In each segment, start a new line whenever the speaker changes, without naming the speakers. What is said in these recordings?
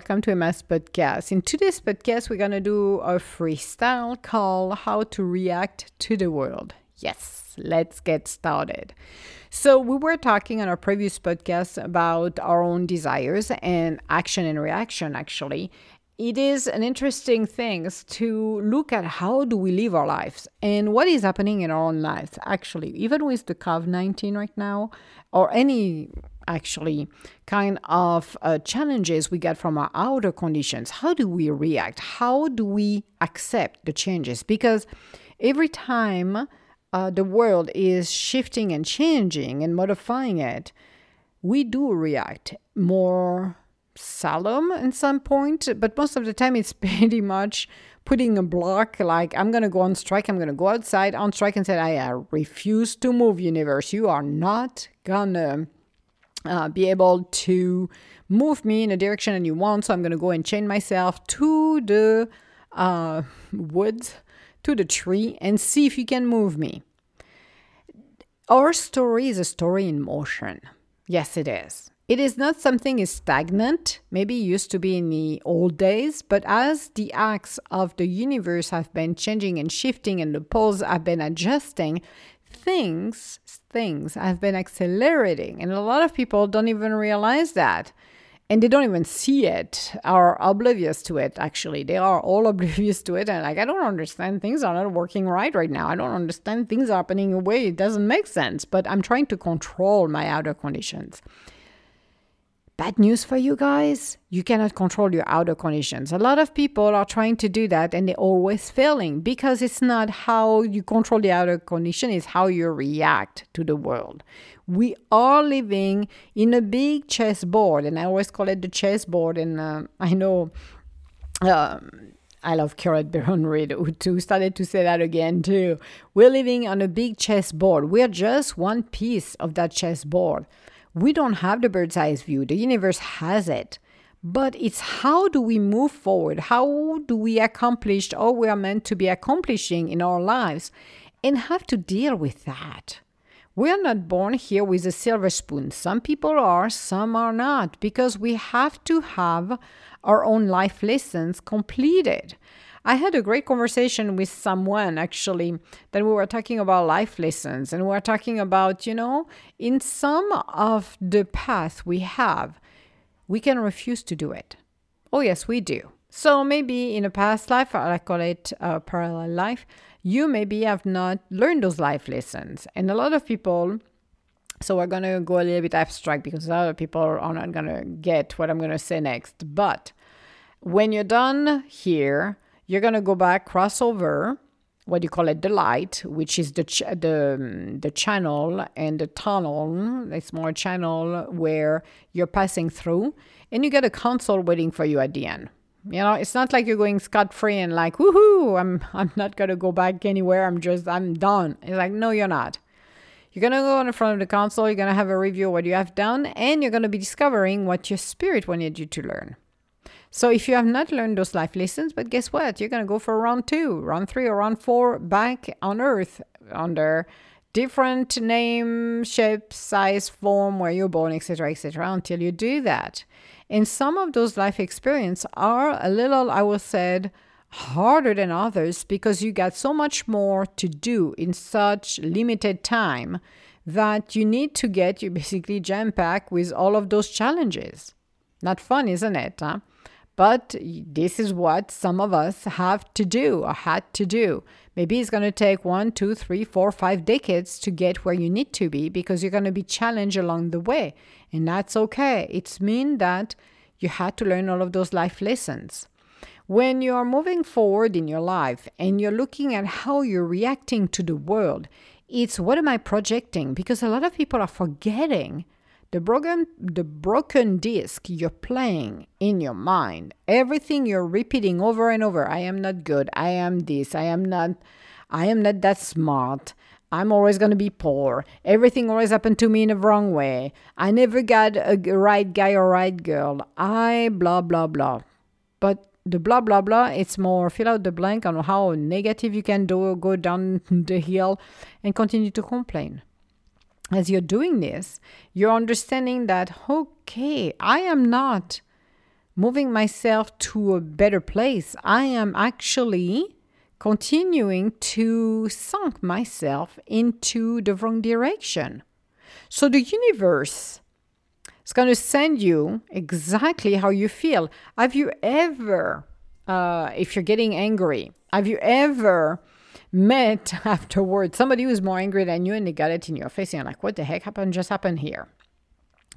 welcome to Emma's podcast. In today's podcast, we're going to do a freestyle called How to React to the World. Yes, let's get started. So, we were talking on our previous podcast about our own desires and action and reaction, actually. It is an interesting thing to look at how do we live our lives and what is happening in our own lives, actually, even with the COVID 19 right now, or any actually kind of uh, challenges we get from our outer conditions. How do we react? How do we accept the changes? Because every time uh, the world is shifting and changing and modifying it, we do react more solemn at some point, but most of the time it's pretty much putting a block like I'm gonna go on strike, I'm gonna go outside on strike and say I uh, refuse to move, universe. You are not gonna uh, be able to move me in a direction that you want. So I'm going to go and chain myself to the uh, woods, to the tree, and see if you can move me. Our story is a story in motion. Yes, it is. It is not something is stagnant, maybe used to be in the old days, but as the acts of the universe have been changing and shifting and the poles have been adjusting, things things have been accelerating and a lot of people don't even realize that and they don't even see it or oblivious to it actually they are all oblivious to it and like i don't understand things are not working right right now i don't understand things are happening away. it doesn't make sense but i'm trying to control my outer conditions Bad news for you guys, you cannot control your outer conditions. A lot of people are trying to do that and they're always failing because it's not how you control the outer condition, it's how you react to the world. We are living in a big chessboard, and I always call it the chessboard. And uh, I know um, I love Colette Baron-Reid, who started to say that again too. We're living on a big chessboard. We're just one piece of that chessboard. We don't have the bird's eye view, the universe has it. But it's how do we move forward? How do we accomplish all we are meant to be accomplishing in our lives and have to deal with that? We are not born here with a silver spoon. Some people are, some are not, because we have to have our own life lessons completed. I had a great conversation with someone actually that we were talking about life lessons and we were talking about, you know, in some of the path we have, we can refuse to do it. Oh, yes, we do. So maybe in a past life, I call it a parallel life, you maybe have not learned those life lessons. And a lot of people, so we're going to go a little bit abstract because a lot of people are not going to get what I'm going to say next. But when you're done here, you're going to go back, cross over, what you call it, the light, which is the, ch- the, the channel and the tunnel. It's more a channel where you're passing through, and you get a console waiting for you at the end. You know, it's not like you're going scot free and like, woohoo, I'm I'm not gonna go back anywhere. I'm just I'm done. It's like, no, you're not. You're gonna go in front of the console, you're gonna have a review of what you have done, and you're gonna be discovering what your spirit wanted you to learn. So if you have not learned those life lessons, but guess what? You're to go for round two, round three, or round four back on Earth under different name, shape, size, form, where you're born, etc., etc., until you do that. And some of those life experiences are a little, I would say, harder than others because you got so much more to do in such limited time that you need to get you basically jam packed with all of those challenges. Not fun, isn't it? Huh? But this is what some of us have to do or had to do. Maybe it's going to take one, two, three, four, five decades to get where you need to be because you're going to be challenged along the way. And that's okay. It's mean that you had to learn all of those life lessons. When you are moving forward in your life and you're looking at how you're reacting to the world, it's what am I projecting? Because a lot of people are forgetting the broken, the broken disc you're playing in your mind, everything you're repeating over and over I am not good, I am this, I am not, I am not that smart. I'm always going to be poor. Everything always happened to me in the wrong way. I never got a right guy or right girl. I blah, blah, blah. But the blah, blah, blah, it's more fill out the blank on how negative you can do, go down the hill and continue to complain as you're doing this, you're understanding that, okay, I am not moving myself to a better place. I am actually continuing to sunk myself into the wrong direction. So the universe is going to send you exactly how you feel. Have you ever, uh, if you're getting angry, have you ever met afterwards somebody who's more angry than you and they got it in your face and you're like, what the heck happened just happened here?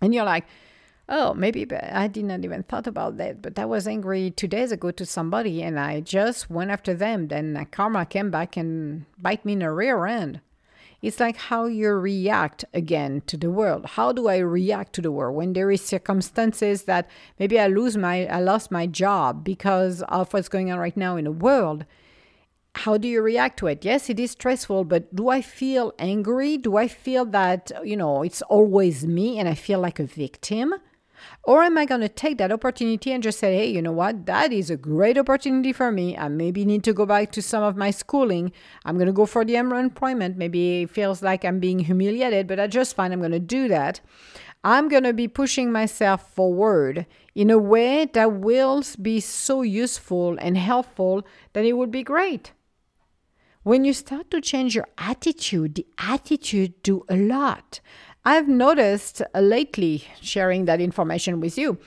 And you're like, oh, maybe I did not even thought about that, but I was angry two days ago to somebody and I just went after them. Then karma came back and bite me in the rear end. It's like how you react again to the world. How do I react to the world when there is circumstances that maybe I lose my I lost my job because of what's going on right now in the world? How do you react to it? Yes, it is stressful, but do I feel angry? Do I feel that, you know, it's always me and I feel like a victim? Or am I going to take that opportunity and just say, hey, you know what? That is a great opportunity for me. I maybe need to go back to some of my schooling. I'm going to go for the unemployment. Maybe it feels like I'm being humiliated, but I just find I'm going to do that. I'm going to be pushing myself forward in a way that will be so useful and helpful that it would be great. When you start to change your attitude, the attitude do a lot. I've noticed uh, lately sharing that information with you.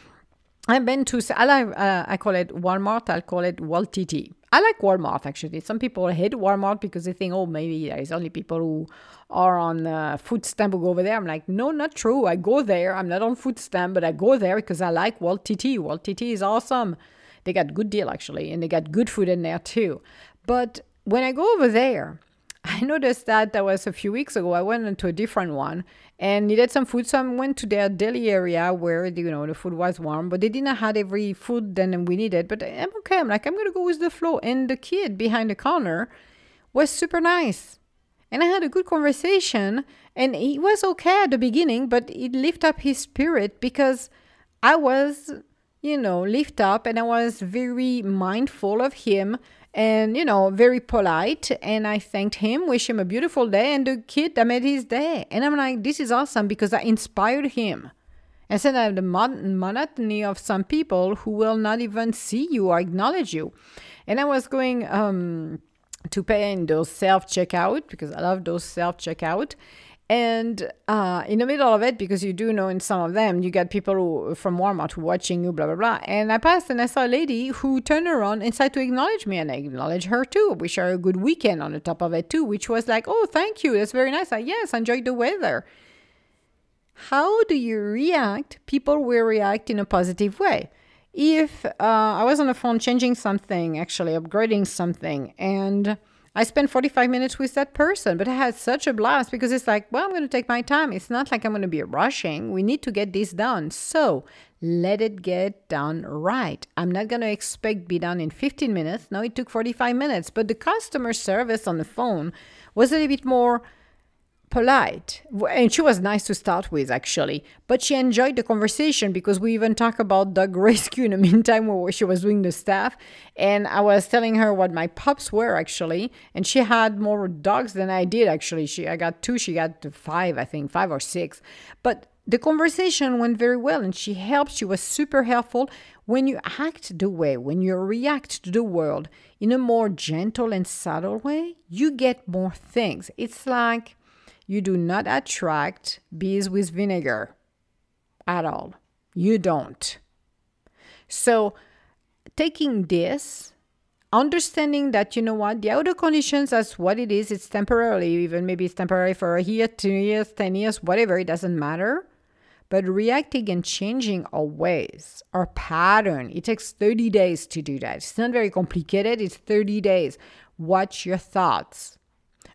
I've been to, I, like, uh, I call it Walmart, I'll call it WalTT. I like Walmart actually. Some people hate Walmart because they think, oh, maybe there's only people who are on uh, food stamp who go over there. I'm like, no, not true. I go there. I'm not on food stamp, but I go there because I like WalTT. Walt TT is awesome. They got good deal actually, and they got good food in there too. But when I go over there, I noticed that that was a few weeks ago. I went into a different one and needed some food, so I went to their deli area where you know the food was warm, but they didn't have every food then we needed. But I'm okay. I'm like I'm gonna go with the flow. And the kid behind the counter was super nice, and I had a good conversation. And he was okay at the beginning, but it lifted up his spirit because I was, you know, lift up, and I was very mindful of him and you know very polite and i thanked him wish him a beautiful day and the kid that made his day. And i'm like this is awesome because i inspired him. Instead of the mon- monotony of some people who will not even see you or acknowledge you. And i was going um, to pay in those self checkout because i love those self checkout and uh, in the middle of it, because you do know in some of them, you get people who, from Walmart watching you, blah, blah, blah. And I passed and I saw a lady who turned around and tried to acknowledge me. And I acknowledged her too. Wish her a good weekend on the top of it too, which was like, oh, thank you. That's very nice. I, yes, enjoyed the weather. How do you react? People will react in a positive way. If uh, I was on the phone changing something, actually upgrading something, and I spent 45 minutes with that person, but I had such a blast because it's like, well, I'm going to take my time. It's not like I'm going to be rushing. We need to get this done. So let it get done right. I'm not going to expect be done in 15 minutes. No, it took 45 minutes, but the customer service on the phone was a little bit more polite. And she was nice to start with actually. But she enjoyed the conversation because we even talked about dog rescue in the meantime where she was doing the stuff. and i was telling her what my pups were actually. And she had more dogs than i did actually. She i got two she got five i think five or six. But the conversation went very well and she helped. She was super helpful. When you act the way when you react to the world in a more gentle and subtle way you get more things. It's like you do not attract bees with vinegar at all. You don't. So, taking this, understanding that, you know what, the outer conditions, that's what it is, it's temporarily, even maybe it's temporary for a year, two years, 10 years, whatever, it doesn't matter. But reacting and changing our ways, our pattern, it takes 30 days to do that. It's not very complicated, it's 30 days. Watch your thoughts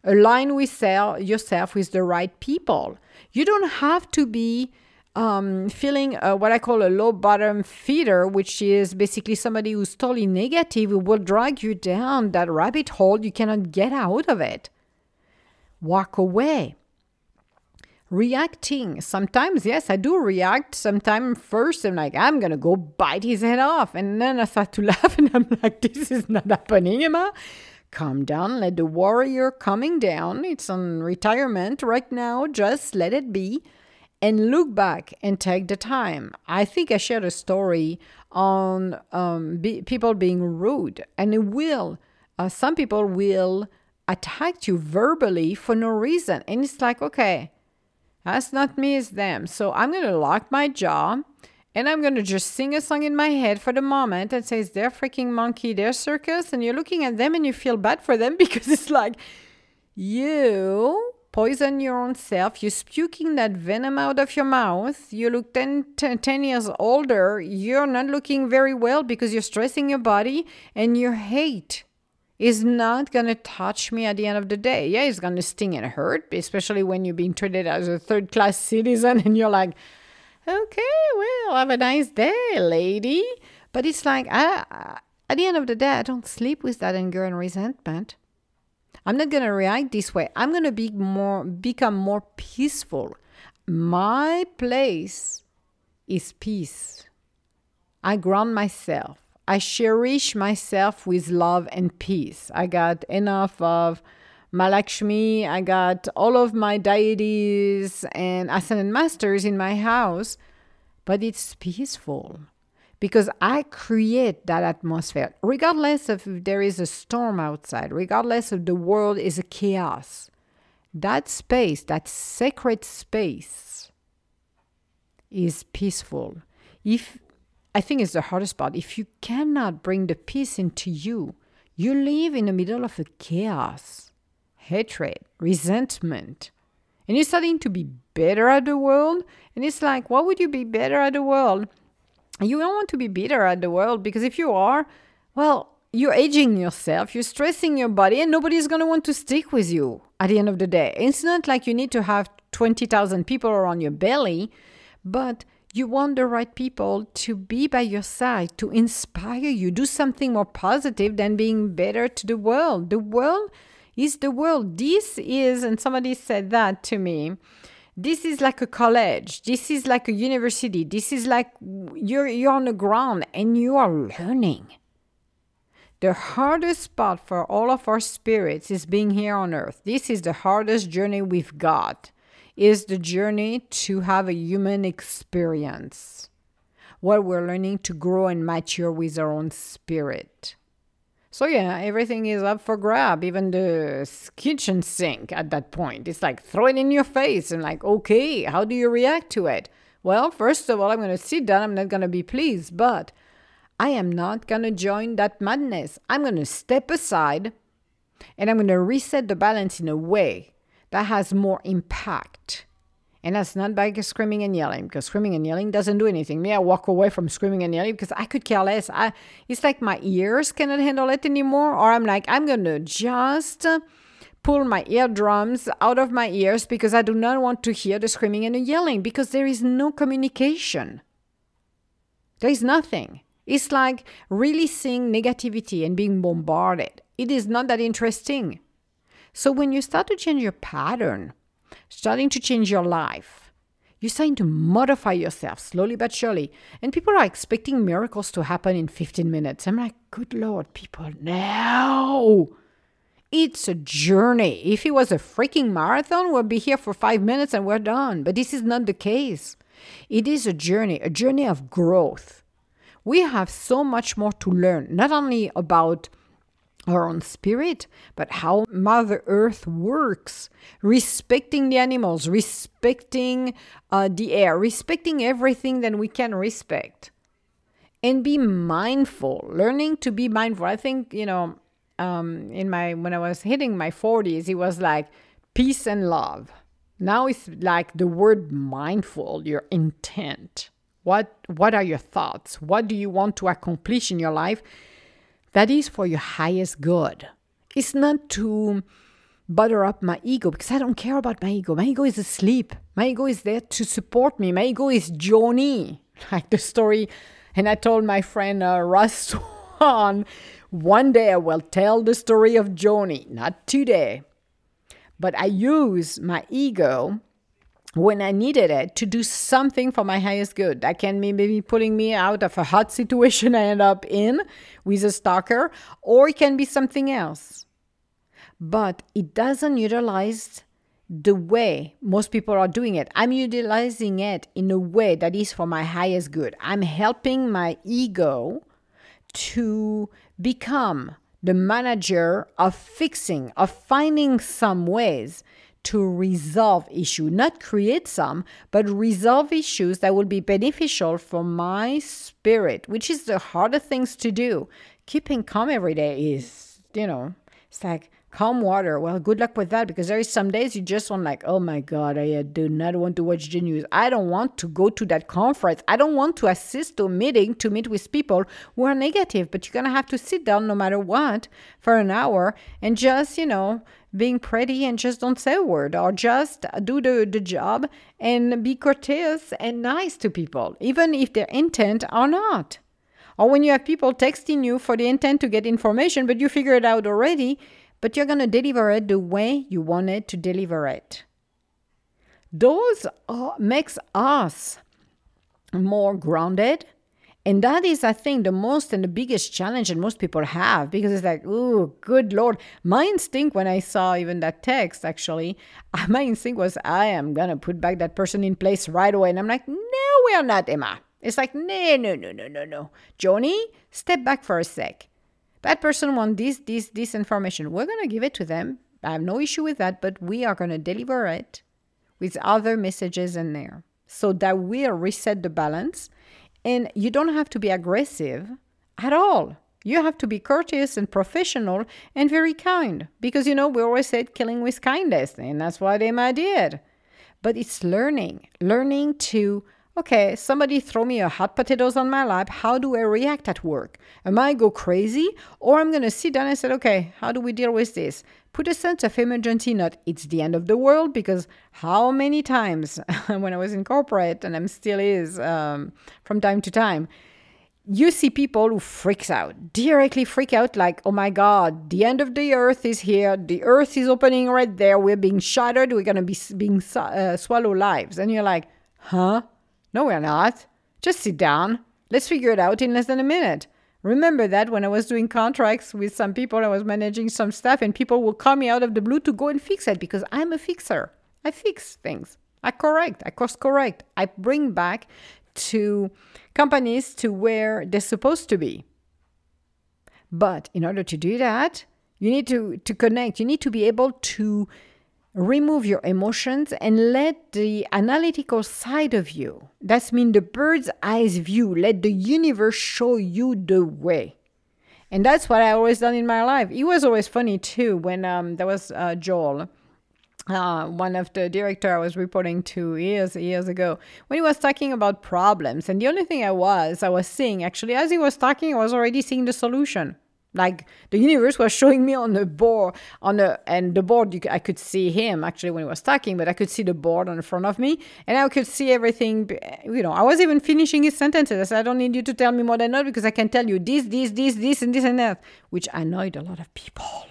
align with yourself with the right people. You don't have to be um, feeling what I call a low bottom feeder, which is basically somebody who's totally negative who will drag you down that rabbit hole. You cannot get out of it. Walk away. Reacting. Sometimes, yes, I do react. Sometimes first I'm like, I'm gonna go bite his head off. And then I start to laugh and I'm like, this is not happening, Emma calm down, let the warrior coming down. It's on retirement right now, just let it be and look back and take the time. I think I shared a story on um, be, people being rude, and it will. Uh, some people will attack you verbally for no reason, and it's like, okay, that's not me, it's them. So I'm gonna lock my jaw, and I'm gonna just sing a song in my head for the moment and says they're freaking monkey, they're circus, and you're looking at them and you feel bad for them because it's like you poison your own self. You're spuking that venom out of your mouth. You look 10, 10, 10, years older. You're not looking very well because you're stressing your body and your hate is not going to touch me at the end of the day. Yeah, it's going to sting and hurt, especially when you're being treated as a third class citizen and you're like, okay, well, have a nice day, lady. But it's like, I, at the end of the day, I don't sleep with that anger and resentment. I'm not going to react this way. I'm going to be more become more peaceful. My place is peace. I ground myself. I cherish myself with love and peace. I got enough of Malakshmi. I got all of my deities and ascended masters in my house, but it's peaceful because I create that atmosphere, regardless of if there is a storm outside, regardless of the world is a chaos. That space, that sacred space, is peaceful. If I think it's the hardest part, if you cannot bring the peace into you, you live in the middle of a chaos, hatred, resentment, and you're starting to be better at the world. And it's like, why would you be better at the world? you don't want to be bitter at the world because if you are, well, you're aging yourself, you're stressing your body, and nobody's going to want to stick with you at the end of the day. It's not like you need to have 20,000 people around your belly, but you want the right people to be by your side, to inspire you, do something more positive than being better to the world. The world is the world. This is, and somebody said that to me this is like a college this is like a university this is like you're you're on the ground and you are learning. The hardest part for all of our spirits is being here on earth. This is the hardest journey we've got is the journey to have a human experience. What we're learning to grow and mature with our own spirit so yeah, everything is up for grab, even the kitchen sink at that point. It's like throw it in your face and like, okay, how do you react to it? Well, first of all, I'm going to sit down. I'm not going to be pleased, but I am not going to join that madness. I'm going to step aside and I'm going to reset the balance in a way that has more impact and that's not by screaming and yelling because screaming and yelling doesn't do anything. Me, I walk away from screaming and yelling because I could care less. I, it's like my ears cannot handle it anymore, or I'm like, I'm going to just pull my eardrums out of my ears because I do not want to hear the screaming and the yelling because there is no communication. There is nothing. It's like releasing negativity and being bombarded. It is not that interesting. So when you start to change your pattern, starting to change your life. You're starting to modify yourself slowly but surely. And people are expecting miracles to happen in 15 minutes. I'm like, good Lord, people, no. It's a journey. If it was a freaking marathon, we'll be here for five minutes and we're done. But this is not the case. It is a journey, a journey of growth. We have so much more to learn, not only about our own spirit, but how Mother Earth works, respecting the animals, respecting uh, the air, respecting everything that we can respect, and be mindful, learning to be mindful. I think you know, um, in my when I was hitting my forties, it was like peace and love. Now it's like the word mindful, your intent. What what are your thoughts? What do you want to accomplish in your life? That is for your highest good. It's not to butter up my ego because I don't care about my ego. My ego is asleep. My ego is there to support me. My ego is Johnny, like the story. And I told my friend uh, Russ Swan, one day I will tell the story of Johnny, not today. But I use my ego when I needed it to do something for my highest good. That can be maybe pulling me out of a hot situation I end up in with a stalker, or it can be something else. But it doesn't utilize the way most people are doing it. I'm utilizing it in a way that is for my highest good. I'm helping my ego to become the manager of fixing, of finding some ways to resolve issue, not create some, but resolve issues that will be beneficial for my spirit, which is the harder things to do. Keeping calm every day is, you know, it's like calm water. Well, good luck with that because there is some days you just want like, oh my God, I uh, do not want to watch the news. I don't want to go to that conference. I don't want to assist to a meeting to meet with people who are negative. But you're gonna have to sit down no matter what for an hour and just, you know, being pretty and just don't say a word or just do the, the job and be courteous and nice to people, even if their intent are not. Or when you have people texting you for the intent to get information, but you figure it out already, but you're going to deliver it the way you wanted to deliver it. Those are, makes us more grounded. And that is, I think, the most and the biggest challenge that most people have because it's like, oh, good Lord. My instinct when I saw even that text, actually, my instinct was, I am going to put back that person in place right away. And I'm like, no, we are not, Emma. It's like, no, no, no, no, no, no. Johnny, step back for a sec. That person wants this, this, this information. We're going to give it to them. I have no issue with that, but we are going to deliver it with other messages in there. So that will reset the balance. And you don't have to be aggressive at all. You have to be courteous and professional and very kind. Because, you know, we always said killing with kindness, and that's what Emma did. But it's learning, learning to okay, somebody throw me a hot potatoes on my lap. How do I react at work? Am I go crazy? Or I'm going to sit down and say, okay, how do we deal with this? Put a sense of emergency, not it's the end of the world, because how many times when I was in corporate, and I'm still is um, from time to time, you see people who freaks out, directly freak out like, oh my God, the end of the earth is here. The earth is opening right there. We're being shattered. We're going to be being uh, swallow lives. And you're like, huh? No, we're not. Just sit down. Let's figure it out in less than a minute. Remember that when I was doing contracts with some people, I was managing some stuff, and people will call me out of the blue to go and fix it because I'm a fixer. I fix things. I correct. I course correct. I bring back to companies to where they're supposed to be. But in order to do that, you need to, to connect. You need to be able to remove your emotions and let the analytical side of you that's mean the bird's eyes view let the universe show you the way. And that's what i always done in my life. It was always funny too when um, there was uh, joel uh, one of the director I was reporting to years years ago when he was talking about problems, and the only thing I was I was seeing actually as he was talking, I was already seeing the solution. Like the universe was showing me on the board, on the and the board. You, I could see him actually when he was talking, but I could see the board on the front of me, and I could see everything. You know, I was even finishing his sentences. I said, "I don't need you to tell me more than that because I can tell you this, this, this, this, and this and that," which annoyed a lot of people.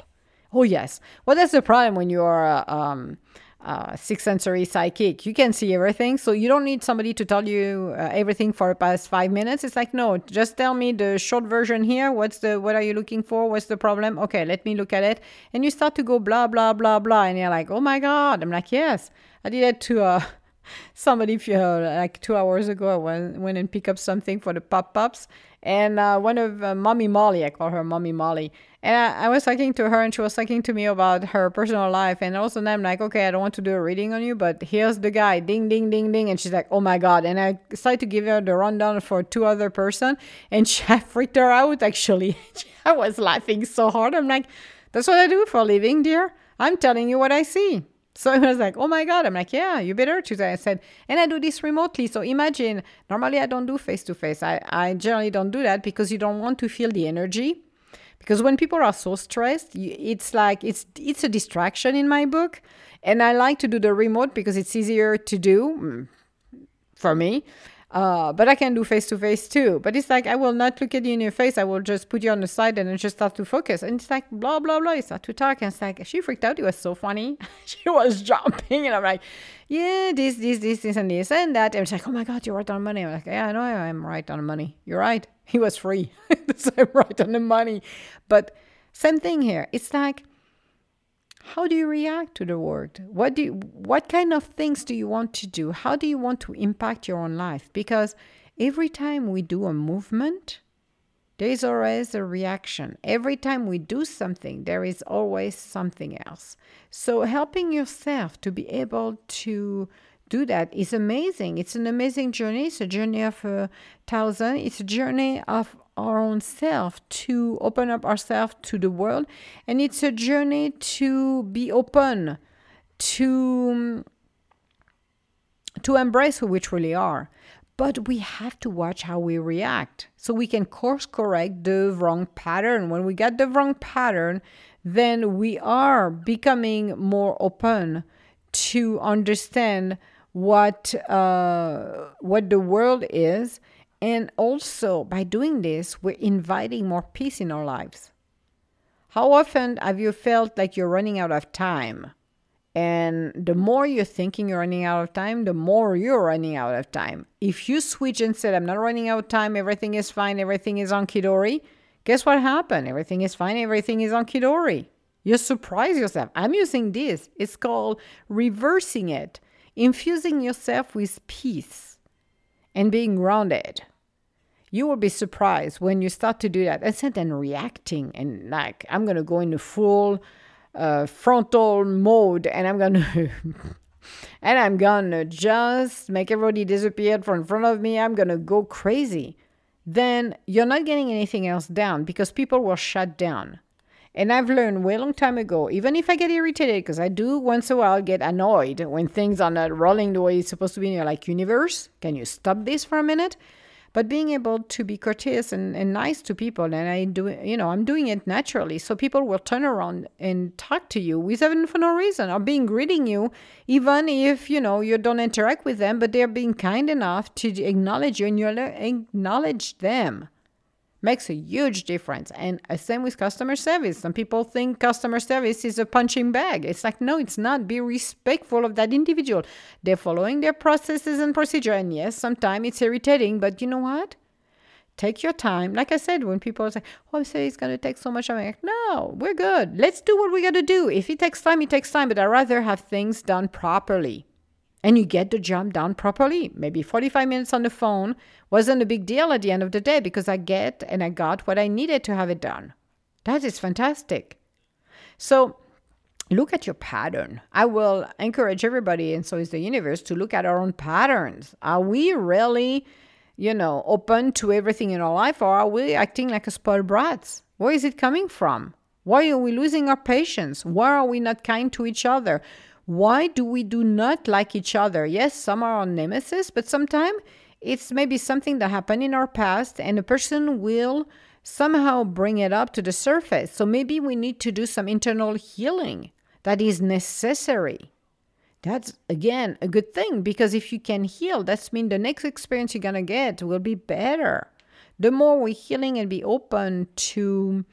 Oh yes, well that's the problem when you are. Uh, um, uh, six sensory psychic. You can see everything. So you don't need somebody to tell you uh, everything for the past five minutes. It's like, no, just tell me the short version here. What's the, what are you looking for? What's the problem? Okay, let me look at it. And you start to go blah, blah, blah, blah. And you're like, oh my God. I'm like, yes, I did it to, uh, somebody uh, like two hours ago. I went, went and picked up something for the pop ups, and uh, one of uh, Mommy Molly, I call her Mommy Molly, and I, I, was talking to her, and she was talking to me about her personal life, and also I'm like, okay, I don't want to do a reading on you, but here's the guy, ding, ding, ding, ding, and she's like, oh my god, and I started to give her the rundown for two other person, and she freaked her out actually. I was laughing so hard. I'm like, that's what I do for a living, dear. I'm telling you what I see. So I was like, oh my God. I'm like, yeah, you better today. I said, and I do this remotely. So imagine, normally I don't do face to face. I generally don't do that because you don't want to feel the energy. Because when people are so stressed, it's like, it's, it's a distraction in my book. And I like to do the remote because it's easier to do mm, for me. Uh, but I can do face to face too. But it's like I will not look at you in your face. I will just put you on the side and then just start to focus. And it's like blah blah blah. You start to talk, and it's like she freaked out. It was so funny. she was jumping, and I'm like, yeah, this this this this and this and that. And it's like, oh my god, you're right on money. I'm like, yeah, I know I'm right on money. You're right. He was free, I'm right on the money. But same thing here. It's like How do you react to the world? What do you, what kind of things do you want to do? How do you want to impact your own life? Because every time we do a movement, there is always a reaction. Every time we do something, there is always something else. So helping yourself to be able to do that is amazing. It's an amazing journey. It's a journey of a thousand. It's a journey of our own self to open up ourselves to the world. And it's a journey to be open to to embrace who we truly are. But we have to watch how we react so we can course correct the wrong pattern. When we get the wrong pattern, then we are becoming more open to understand what uh, what the world is and also by doing this we're inviting more peace in our lives. How often have you felt like you're running out of time? And the more you're thinking you're running out of time the more you're running out of time. If you switch and said i'm not running out of time. Everything is fine. Everything is on kidori guess what happened? Everything is fine. Everything is on kidori you surprise yourself. I'm using this. It's called reversing it infusing yourself with peace and being grounded. You will be surprised when you start to do that instead then reacting and like I'm gonna go into full uh, frontal mode and I'm gonna and I'm gonna just make everybody disappear from in front of me. I'm gonna go crazy. Then you're not getting anything else down because people will shut down. And I've learned way long time ago, even if I get irritated, because I do once in a while get annoyed when things are not rolling the way it's supposed to be in your like universe. Can you stop this for a minute? But being able to be courteous and, and nice to people, and I do, you know, I'm doing it naturally. So people will turn around and talk to you with without for no reason, or being greeting you, even if you know you don't interact with them, but they're being kind enough to acknowledge you, and you acknowledge them makes a huge difference. And uh, same with customer service. Some people think customer service is a punching bag. It's like, no, it's not. Be respectful of that individual. They're following their processes and procedure. And yes, sometimes it's irritating, but you know what? Take your time. Like I said, when people say, oh, I say it's going to take so much time, I'm like, no, we're good. Let's do what we got to do. If it takes time, it takes time, but I'd rather have things done properly and you get the job done properly. Maybe 45 minutes on the phone wasn't a big deal at the end of the day because I get and I got what I needed to have it done. That is fantastic. So look at your pattern. I will encourage everybody, and so is the universe, to look at our own patterns. Are we really, you know, open to everything in our life, or are we acting like a spoiled brats? Where is it coming from? Why are we losing our patience? Why are we not kind to each other? Why do we do not like each other? Yes, some are on nemesis, but sometimes it's maybe something that happened in our past and a person will somehow bring it up to the surface. So maybe we need to do some internal healing that is necessary. That's again a good thing because if you can heal, that's mean the next experience you're gonna get will be better. The more we're healing and be open to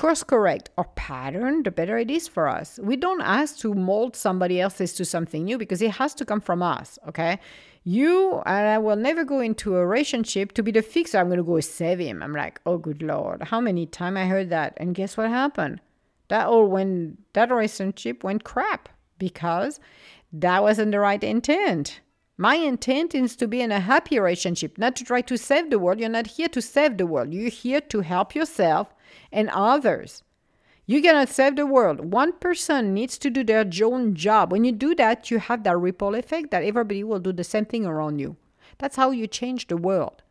course correct our pattern, the better it is for us. We don't ask to mold somebody else's to something new because it has to come from us, okay? You and I will never go into a relationship to be the fixer. I'm going to go save him. I'm like, oh, good Lord. How many times I heard that? And guess what happened? That all when that relationship went crap because that wasn't the right intent. My intent is to be in a happy relationship, not to try to save the world. You're not here to save the world. You're here to help yourself and others. You cannot save the world. One person needs to do their own job. When you do that, you have that ripple effect that everybody will do the same thing around you. That's how you change the world.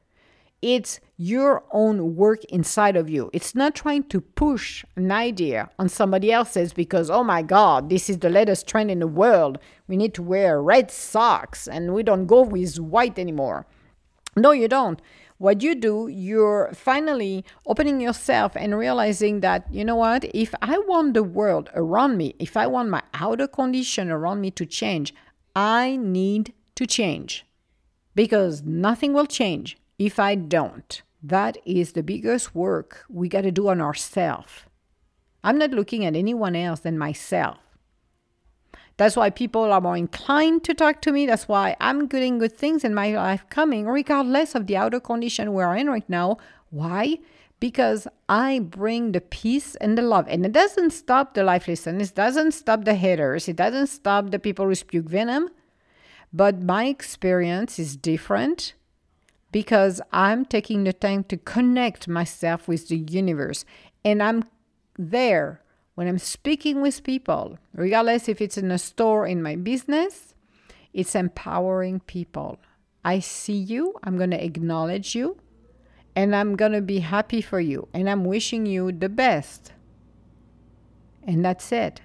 It's your own work inside of you. It's not trying to push an idea on somebody else's because, oh my God, this is the latest trend in the world. We need to wear red socks and we don't go with white anymore. No, you don't what you do, you're finally opening yourself and realizing that, you know what, if I want the world around me, if I want my outer condition around me to change, I need to change because nothing will change if I don't. That is the biggest work we got to do on ourselves. I'm not looking at anyone else than myself. That's why people are more inclined to talk to me. That's why I'm getting good things in my life coming, regardless of the outer condition we're in right now. Why? because I bring the peace and the love. And it doesn't stop the life lesson, it doesn't stop the haters, it doesn't stop the people who spew venom. But my experience is different because I'm taking the time to connect myself with the universe. And I'm there when I'm speaking with people, regardless if it's in a store, in my business, it's empowering people. I see you, I'm going to acknowledge you, and I'm going to be happy for you, and I'm wishing you the best. And that's it.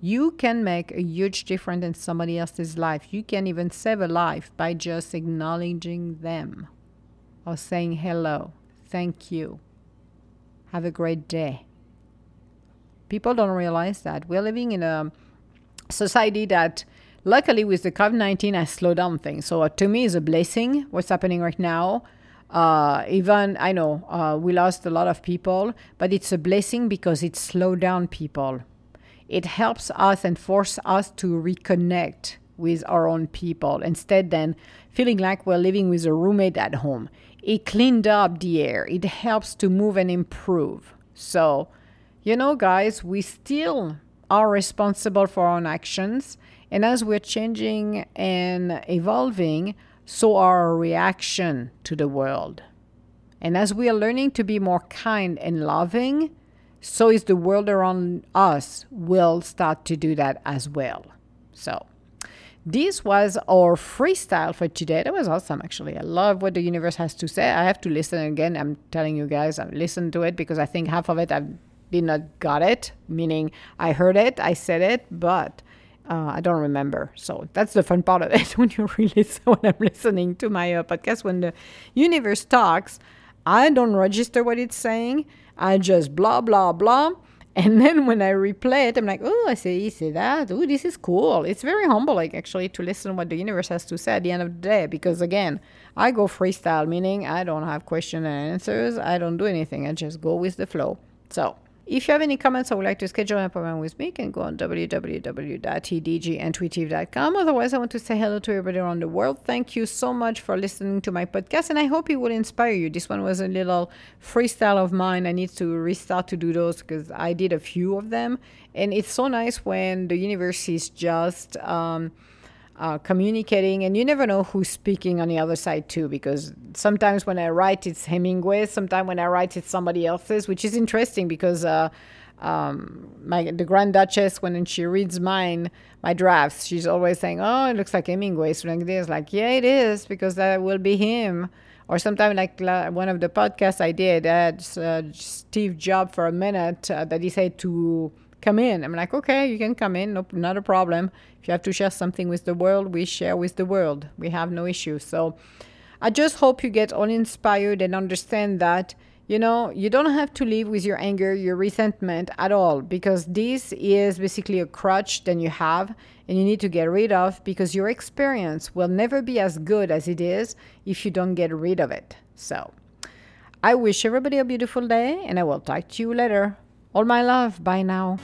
You can make a huge difference in somebody else's life. You can even save a life by just acknowledging them or saying hello, thank you, have a great day. People don't realize that. We're living in a society that, luckily, with the COVID 19, has slowed down things. So, uh, to me, is a blessing what's happening right now. Uh, even I know uh, we lost a lot of people, but it's a blessing because it slowed down people it helps us and force us to reconnect with our own people instead than feeling like we're living with a roommate at home. It cleaned up the air. It helps to move and improve. So, you know, guys, we still are responsible for our own actions. And as we're changing and evolving, so are our reaction to the world. And as we are learning to be more kind and loving, so is the world around us will start to do that as well. So this was our freestyle for today. That was awesome, actually. I love what the universe has to say. I have to listen again. I'm telling you guys, I've listened to it because I think half of it I've been not got it, meaning I heard it, I said it, but uh, I don't remember. So that's the fun part of it when you really when I'm listening to my uh, podcast. When the universe talks, I don't register what it's saying I just blah, blah, blah. And then when I replay it, I'm like, oh, I see, see that. Oh, this is cool. It's very humbling, actually, to listen what the universe has to say at the end of the day. Because again, I go freestyle, meaning I don't have question and answers. I don't do anything. I just go with the flow. So if you have any comments or would like to schedule an appointment with me, you can go on www.tdgintuitive.com. Otherwise, I want to say hello to everybody around the world. Thank you so much for listening to my podcast, and I hope it will inspire you. This one was a little freestyle of mine. I need to restart to do those because I did a few of them, and it's so nice when the universe is just. Um, uh, communicating, and you never know who's speaking on the other side too, because sometimes when I write it's Hemingway, sometimes when I write it's somebody else's, which is interesting because uh, um, my the Grand Duchess when she reads mine my drafts, she's always saying, "Oh, it looks like Hemingway." So like this, like yeah, it is because that will be him. Or sometimes like one of the podcasts I did, I had uh, Steve Jobs for a minute uh, that he said to come in. I'm like, okay, you can come in, no, not a problem. If you have to share something with the world, we share with the world. We have no issue. So I just hope you get all inspired and understand that, you know, you don't have to live with your anger, your resentment at all, because this is basically a crutch that you have and you need to get rid of because your experience will never be as good as it is if you don't get rid of it. So I wish everybody a beautiful day and I will talk to you later. All my love. Bye now.